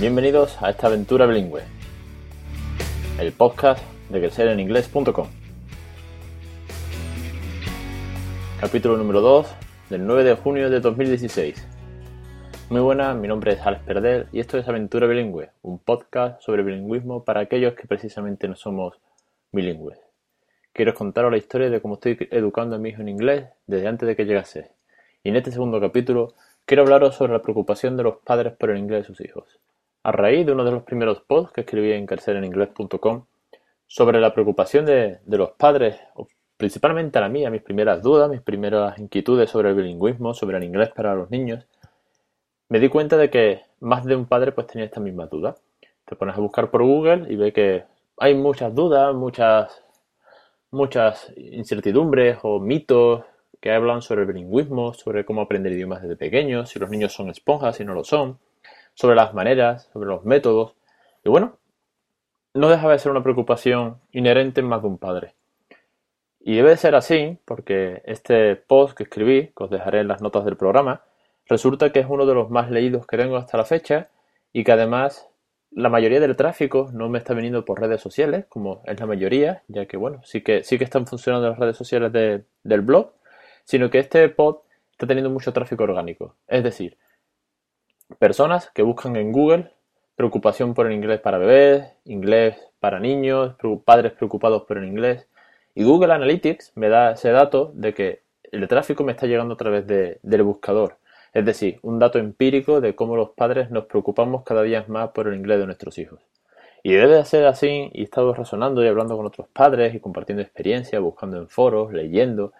Bienvenidos a esta aventura bilingüe, el podcast de crecereninglés.com. Capítulo número 2 del 9 de junio de 2016. Muy buenas, mi nombre es Alex Perdel y esto es Aventura Bilingüe, un podcast sobre bilingüismo para aquellos que precisamente no somos bilingües. Quiero contaros la historia de cómo estoy educando a mi hijo en inglés desde antes de que llegase. Y en este segundo capítulo quiero hablaros sobre la preocupación de los padres por el inglés de sus hijos. A raíz de uno de los primeros posts que escribí en carceleningles.com sobre la preocupación de, los padres, principalmente a la mía, mis primeras dudas, mis primeras inquietudes sobre el bilingüismo, sobre el inglés para los niños, me di cuenta de que más de un padre pues tenía esta misma duda. Te pones a buscar por Google y ve que hay muchas dudas, muchas, muchas incertidumbres o mitos que hablan sobre el bilingüismo, sobre cómo aprender idiomas desde pequeños, si los niños son esponjas, si no lo son sobre las maneras, sobre los métodos. Y bueno, no deja de ser una preocupación inherente en más de un padre. Y debe de ser así, porque este post que escribí, que os dejaré en las notas del programa, resulta que es uno de los más leídos que tengo hasta la fecha y que además la mayoría del tráfico no me está viniendo por redes sociales, como es la mayoría, ya que bueno, sí que, sí que están funcionando las redes sociales del blog, sino que este post está teniendo mucho tráfico orgánico. Es decir, Personas que buscan en Google preocupación por el inglés para bebés, inglés para niños, padres preocupados por el inglés. Y Google Analytics me da ese dato de que el tráfico me está llegando a través del buscador. Es decir, un dato empírico de cómo los padres nos preocupamos cada día más por el inglés de nuestros hijos. Y debe de ser así, y he estado razonando y hablando con otros padres y compartiendo experiencias, buscando en foros, leyendo,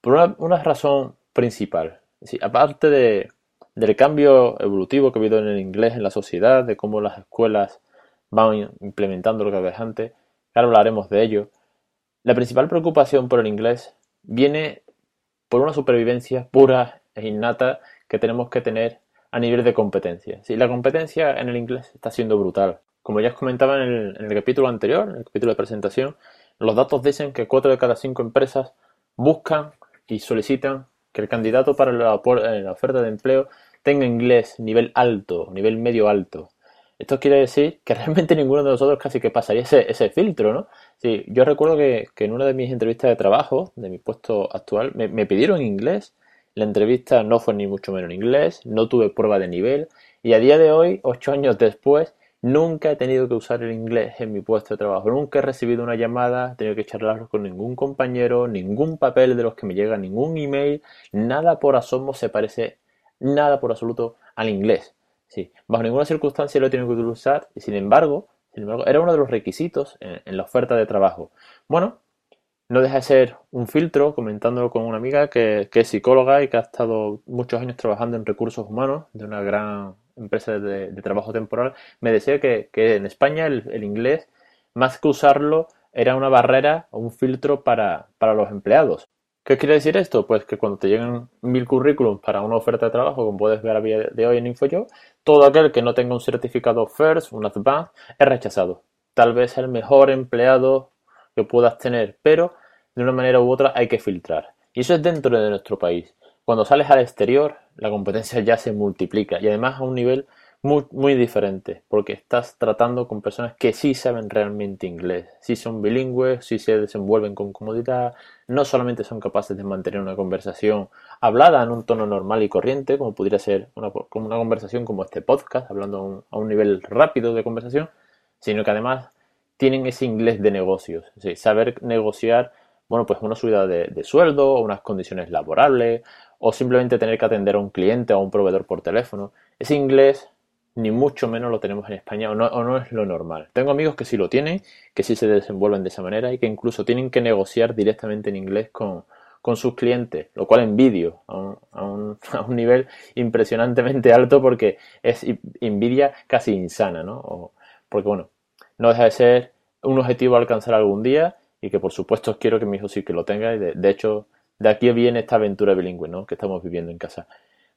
por una, razón principal. aparte de, del cambio evolutivo que ha habido en el inglés en la sociedad, de cómo las escuelas van implementando lo que había antes. Ahora hablaremos de ello. La principal preocupación por el inglés viene por una supervivencia pura e innata que tenemos que tener a nivel de competencia. Si la competencia en el inglés está siendo brutal. Como ya os comentaba en el, en el capítulo anterior, en el capítulo de presentación, los datos dicen que 4 de cada 5 empresas buscan y solicitan que el candidato para la, oferta de empleo tenga inglés nivel alto, nivel medio alto. Esto quiere decir que realmente ninguno de nosotros casi que pasaría ese, ese filtro, ¿no? Sí, yo recuerdo que, en una de mis entrevistas de trabajo, de mi puesto actual, me, me pidieron inglés. La entrevista no fue ni mucho menos en inglés, no tuve prueba de nivel y a día de hoy, ocho años después, Nunca he tenido que usar el inglés en mi puesto de trabajo. Nunca he recibido una llamada, he tenido que charlarlo con ningún compañero, ningún papel de los que me llega, ningún email. Nada por asomo se parece, nada por absoluto al inglés. Sí, bajo ninguna circunstancia lo he tenido que utilizar y sin embargo, sin embargo, era uno de los requisitos en, la oferta de trabajo. Bueno, no deja de ser un filtro, comentándolo con una amiga que, que, es psicóloga y que ha estado muchos años trabajando en recursos humanos de una gran empresa de, trabajo temporal, me decía que, en España el, inglés, más que usarlo, era una barrera o un filtro para, los empleados. ¿Qué quiere decir esto? Pues que cuando te llegan mil currículums para una oferta de trabajo, como puedes ver a día de hoy en InfoJo, todo aquel que no tenga un certificado FIRST, un Advanced, es rechazado. Tal vez el mejor empleado que puedas tener, pero de una manera u otra hay que filtrar. Y eso es dentro de nuestro país. Cuando sales al exterior, la competencia ya se multiplica y además a un nivel muy, muy diferente, porque estás tratando con personas que sí saben realmente inglés, sí son bilingües, sí se desenvuelven con comodidad, no solamente son capaces de mantener una conversación hablada en un tono normal y corriente, como podría ser una, una conversación como este podcast, hablando a un, nivel rápido de conversación, sino que además tienen ese inglés de negocios, saber negociar bueno, pues una subida de, de, sueldo, unas condiciones laborables, o simplemente tener que atender a un cliente o a un proveedor por teléfono. Ese inglés ni mucho menos lo tenemos en España o no, no, es lo normal. Tengo amigos que sí lo tienen, que sí se desenvuelven de esa manera y que incluso tienen que negociar directamente en inglés con, sus clientes, lo cual envidio a un, a, un, a un, nivel impresionantemente alto porque es envidia casi insana, ¿no? porque bueno, no deja de ser un objetivo alcanzar algún día y que por supuesto quiero que mi hijo sí que lo tenga y de hecho de aquí viene esta aventura bilingüe ¿no? que estamos viviendo en casa.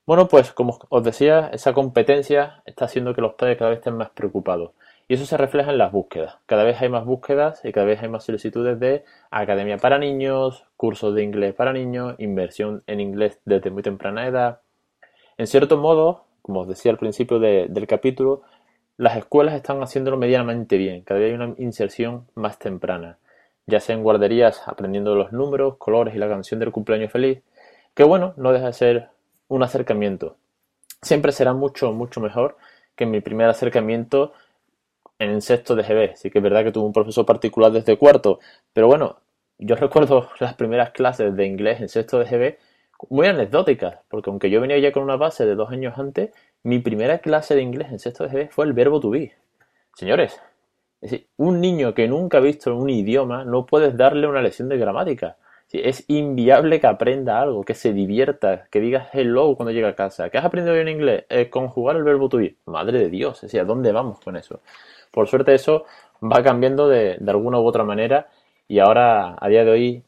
Bueno, pues como os decía, esa competencia está haciendo que los padres cada vez estén más preocupados. Y eso se refleja en las búsquedas. Cada vez hay más búsquedas y cada vez hay más solicitudes de academia para niños, cursos de inglés para niños, inversión en inglés desde muy temprana edad. En cierto modo, como os decía al principio del capítulo, las escuelas están haciéndolo medianamente bien, cada vez hay una inserción más temprana, ya sea en guarderías aprendiendo los números, colores y la canción del cumpleaños feliz, que bueno, no deja de ser un acercamiento. Siempre será mucho, mucho mejor que mi primer acercamiento en sexto de GB. Sí que es verdad que tuve un profesor particular desde cuarto, pero bueno, yo recuerdo las primeras clases de inglés en sexto de GB muy anecdóticas, porque aunque yo venía ya con una base de dos años antes, mi primera clase de inglés en sexto de GB fue el verbo to be. Señores, un niño que nunca ha visto un idioma no puedes darle una lección de gramática. Es inviable que aprenda algo, que se divierta, que digas hello cuando llega a casa. ¿Qué has aprendido hoy en inglés? Eh, conjugar el verbo to be. Madre de Dios, ¿a dónde vamos con eso? Por suerte eso va cambiando de, de alguna u otra manera y ahora a día de hoy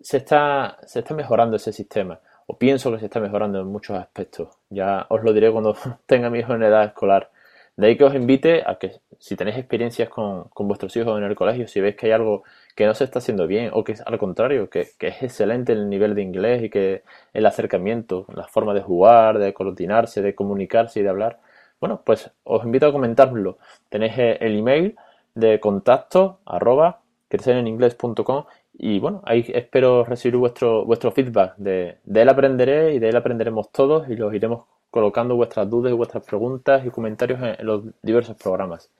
se está, se está mejorando ese sistema, o pienso que se está mejorando en muchos aspectos. Ya os lo diré cuando tenga mi hijo en edad escolar. De ahí que os invite a que si tenéis experiencias con, con, vuestros hijos en el colegio, si veis que hay algo que no se está haciendo bien o que es al contrario, que, es excelente el nivel de inglés y que el acercamiento, la forma de jugar, de coordinarse, de comunicarse y de hablar, bueno, pues os invito a comentarlo. Tenéis el email de contacto arroba crecereningles.com y bueno, ahí espero recibir vuestro, vuestro feedback. De, de él aprenderé y de él aprenderemos todos y los iremos colocando vuestras dudas y vuestras preguntas y comentarios en, los diversos programas.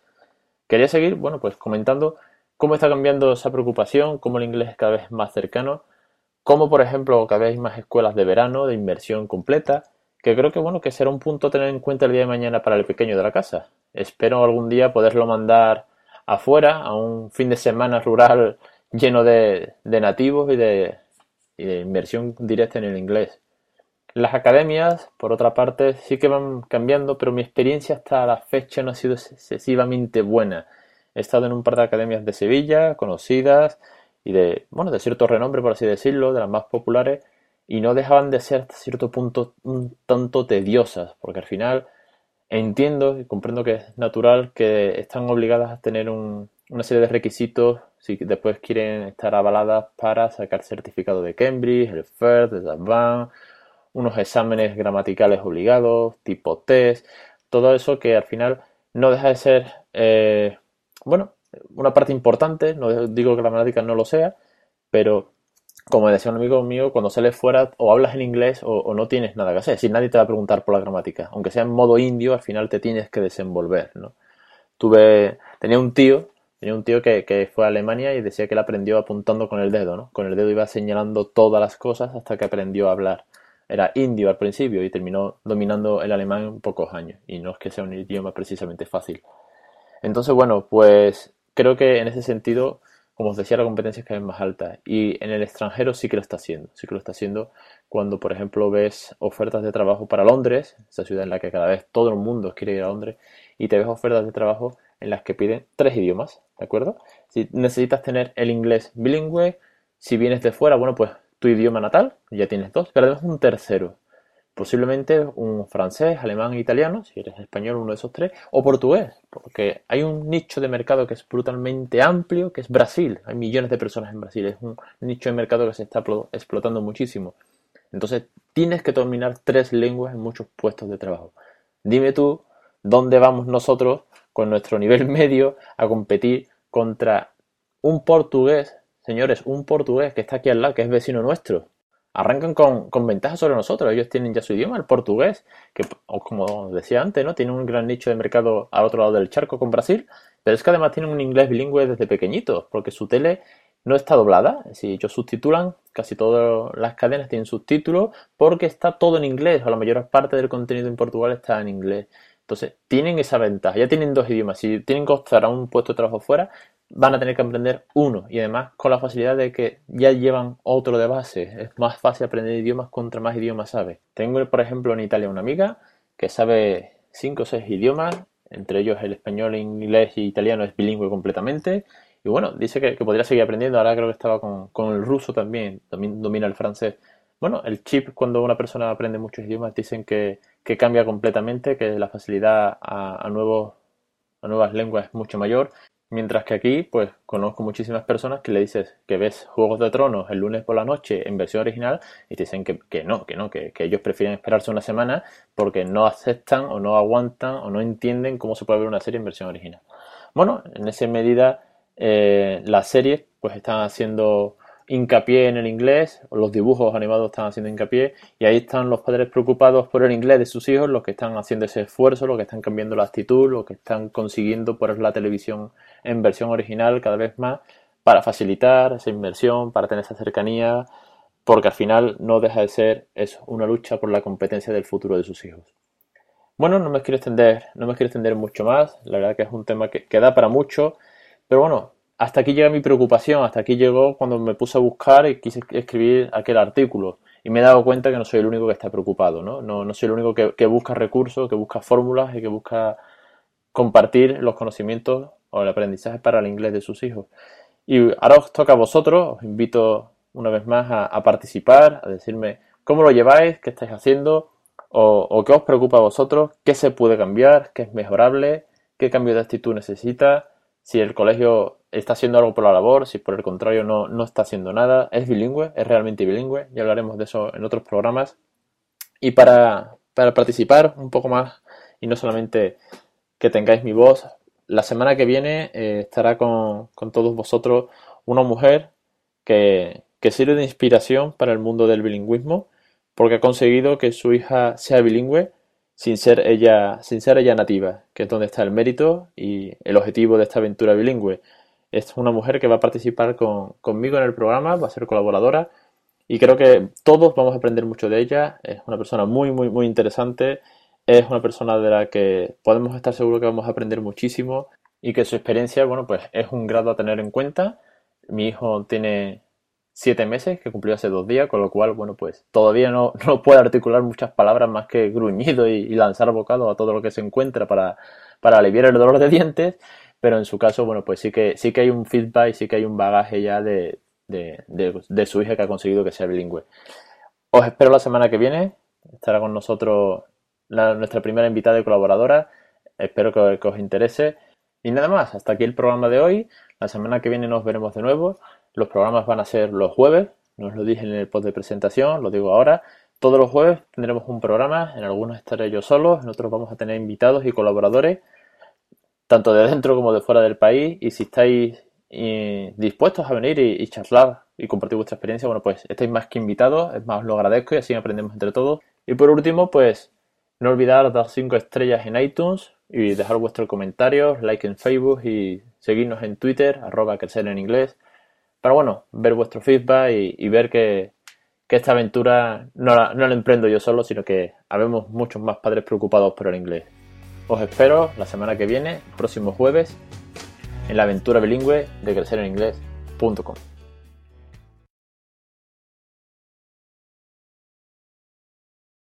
Quería seguir, bueno, pues comentando cómo está cambiando esa preocupación, cómo el inglés es cada vez más cercano, cómo, por ejemplo, cada vez hay más escuelas de verano de inversión completa, que creo que, bueno, que será un punto a tener en cuenta el día de mañana para el pequeño de la casa. Espero algún día poderlo mandar afuera a un fin de semana rural lleno de, nativos y de, inversión directa en el inglés. Las academias, por otra parte, sí que van cambiando, pero mi experiencia hasta la fecha no ha sido excesivamente buena. He estado en un par de academias de Sevilla, conocidas y de, bueno, de cierto renombre, por así decirlo, de las más populares, y no dejaban de ser hasta cierto punto un tanto tediosas, porque al final entiendo y comprendo que es natural que están obligadas a tener una serie de requisitos si después quieren estar avaladas para sacar certificado de Cambridge, el FIRST, el Advanced, unos exámenes gramaticales obligados, tipo test, todo eso que al final no deja de ser, eh, bueno, una parte importante, no digo que la gramática no lo sea, pero como decía un amigo mío, cuando sales fuera o hablas en inglés o, no tienes nada que hacer, si nadie te va a preguntar por la gramática, aunque sea en modo indio, al final te tienes que desenvolver, ¿no? Tuve, tenía un tío Tenía un tío que, fue a Alemania y decía que él aprendió apuntando con el dedo, ¿no? Con el dedo iba señalando todas las cosas hasta que aprendió a hablar. Era indio al principio y terminó dominando el alemán en pocos años. Y no es que sea un idioma precisamente fácil. Entonces, bueno, pues creo que en ese sentido, como os decía, la competencia es cada vez más alta. Y en el extranjero sí que lo está haciendo. Sí que lo está haciendo cuando, por ejemplo, ves ofertas de trabajo para Londres, esa ciudad en la que cada vez todo el mundo quiere ir a Londres, y te ves ofertas de trabajo en las que piden tres idiomas, ¿de acuerdo? Si necesitas tener el inglés bilingüe, si vienes de fuera, bueno, pues tu idioma natal, ya tienes dos, pero además un tercero. Posiblemente un francés, alemán e italiano, si eres español, uno de esos tres, o portugués, porque hay un nicho de mercado que es brutalmente amplio, que es Brasil. Hay millones de personas en Brasil, es un nicho de mercado que se está explotando muchísimo. Entonces, tienes que dominar tres lenguas en muchos puestos de trabajo. Dime tú, ¿dónde vamos nosotros con nuestro nivel medio a competir contra un portugués, señores, un portugués que está aquí al lado, que es vecino nuestro. Arrancan con, con ventaja sobre nosotros, ellos tienen ya su idioma, el portugués, que como decía antes, ¿no? Tiene un gran nicho de mercado al otro lado del charco con Brasil, pero es que además tienen un inglés bilingüe desde pequeñitos, porque su tele no está doblada, si ellos subtitulan, casi todas las cadenas tienen subtítulos, porque está todo en inglés, o la mayor parte del contenido en Portugal está en inglés. Entonces, tienen esa ventaja, ya tienen dos idiomas. Si tienen que optar a un puesto de trabajo fuera, van a tener que aprender uno y además con la facilidad de que ya llevan otro de base. Es más fácil aprender idiomas contra más idiomas sabe. Tengo, por ejemplo, en Italia una amiga que sabe cinco o seis idiomas, entre ellos el español, inglés y italiano es bilingüe completamente. Y bueno, dice que, podría seguir aprendiendo. Ahora creo que estaba con, con el ruso también domina el francés. Bueno, el chip cuando una persona aprende muchos idiomas dicen que, cambia completamente, que la facilidad a, nuevos, a nuevas lenguas es mucho mayor. Mientras que aquí, pues conozco muchísimas personas que le dices que ves Juegos de Tronos el lunes por la noche en versión original y te dicen que, no, que no, que, ellos prefieren esperarse una semana porque no aceptan o no aguantan o no entienden cómo se puede ver una serie en versión original. Bueno, en esa medida eh, las series pues están haciendo hincapié en el inglés, los dibujos animados están haciendo hincapié y ahí están los padres preocupados por el inglés de sus hijos, los que están haciendo ese esfuerzo, los que están cambiando la actitud, los que están consiguiendo poner la televisión en versión original cada vez más para facilitar esa inversión, para tener esa cercanía, porque al final no deja de ser es una lucha por la competencia del futuro de sus hijos. Bueno, no me quiero extender, no me quiero extender mucho más, la verdad que es un tema que, que da para mucho, pero bueno, hasta aquí llega mi preocupación, hasta aquí llegó cuando me puse a buscar y quise escribir aquel artículo. Y me he dado cuenta que no soy el único que está preocupado, ¿no? No, soy el único que, busca recursos, que busca fórmulas y que busca compartir los conocimientos o el aprendizaje para el inglés de sus hijos. Y ahora os toca a vosotros, os invito una vez más a, participar, a decirme cómo lo lleváis, qué estáis haciendo o, o, qué os preocupa a vosotros, qué se puede cambiar, qué es mejorable, qué cambio de actitud necesita, si el colegio está haciendo algo por la labor, si por el contrario no, no está haciendo nada, es bilingüe, es realmente bilingüe, ya hablaremos de eso en otros programas. Y para, participar un poco más y no solamente que tengáis mi voz, la semana que viene eh, estará con, todos vosotros una mujer que, que sirve de inspiración para el mundo del bilingüismo porque ha conseguido que su hija sea bilingüe sin ser ella, sin ser ella nativa, que es donde está el mérito y el objetivo de esta aventura bilingüe. Es una mujer que va a participar conmigo en el programa, va a ser colaboradora y creo que todos vamos a aprender mucho de ella. Es una persona muy, muy, muy interesante. Es una persona de la que podemos estar seguros que vamos a aprender muchísimo y que su experiencia, bueno, pues es un grado a tener en cuenta. Mi hijo tiene siete meses, que cumplió hace dos días, con lo cual, bueno, pues todavía no, no puede articular muchas palabras más que gruñido y, lanzar bocado a todo lo que se encuentra para, para aliviar el dolor de dientes, pero en su caso, bueno, pues sí que, sí que hay un feedback sí que hay un bagaje ya de, de, su hija que ha conseguido que sea bilingüe. Os espero la semana que viene, estará con nosotros nuestra primera invitada y colaboradora, espero que, que os interese. Y nada más, hasta aquí el programa de hoy. La semana que viene nos veremos de nuevo. Los programas van a ser los jueves, no os lo dije en el post de presentación, lo digo ahora. Todos los jueves tendremos un programa, en algunos estaré yo solo, en otros vamos a tener invitados y colaboradores, tanto de dentro como de fuera del país. Y si estáis eh, dispuestos a venir y, charlar y compartir vuestra experiencia, bueno, pues estáis más que invitados, es más, os lo agradezco y así aprendemos entre todos. Y por último, pues no olvidar dar 5 estrellas en iTunes y dejar vuestros comentarios, like en Facebook y seguirnos en Twitter, arroba crecer en inglés pero bueno, ver vuestro feedback y, ver que, esta aventura no la, no la emprendo yo solo, sino que habemos muchos más padres preocupados por el inglés. Os espero la semana que viene, próximo jueves, en la aventura bilingüe de crecereninglés.com.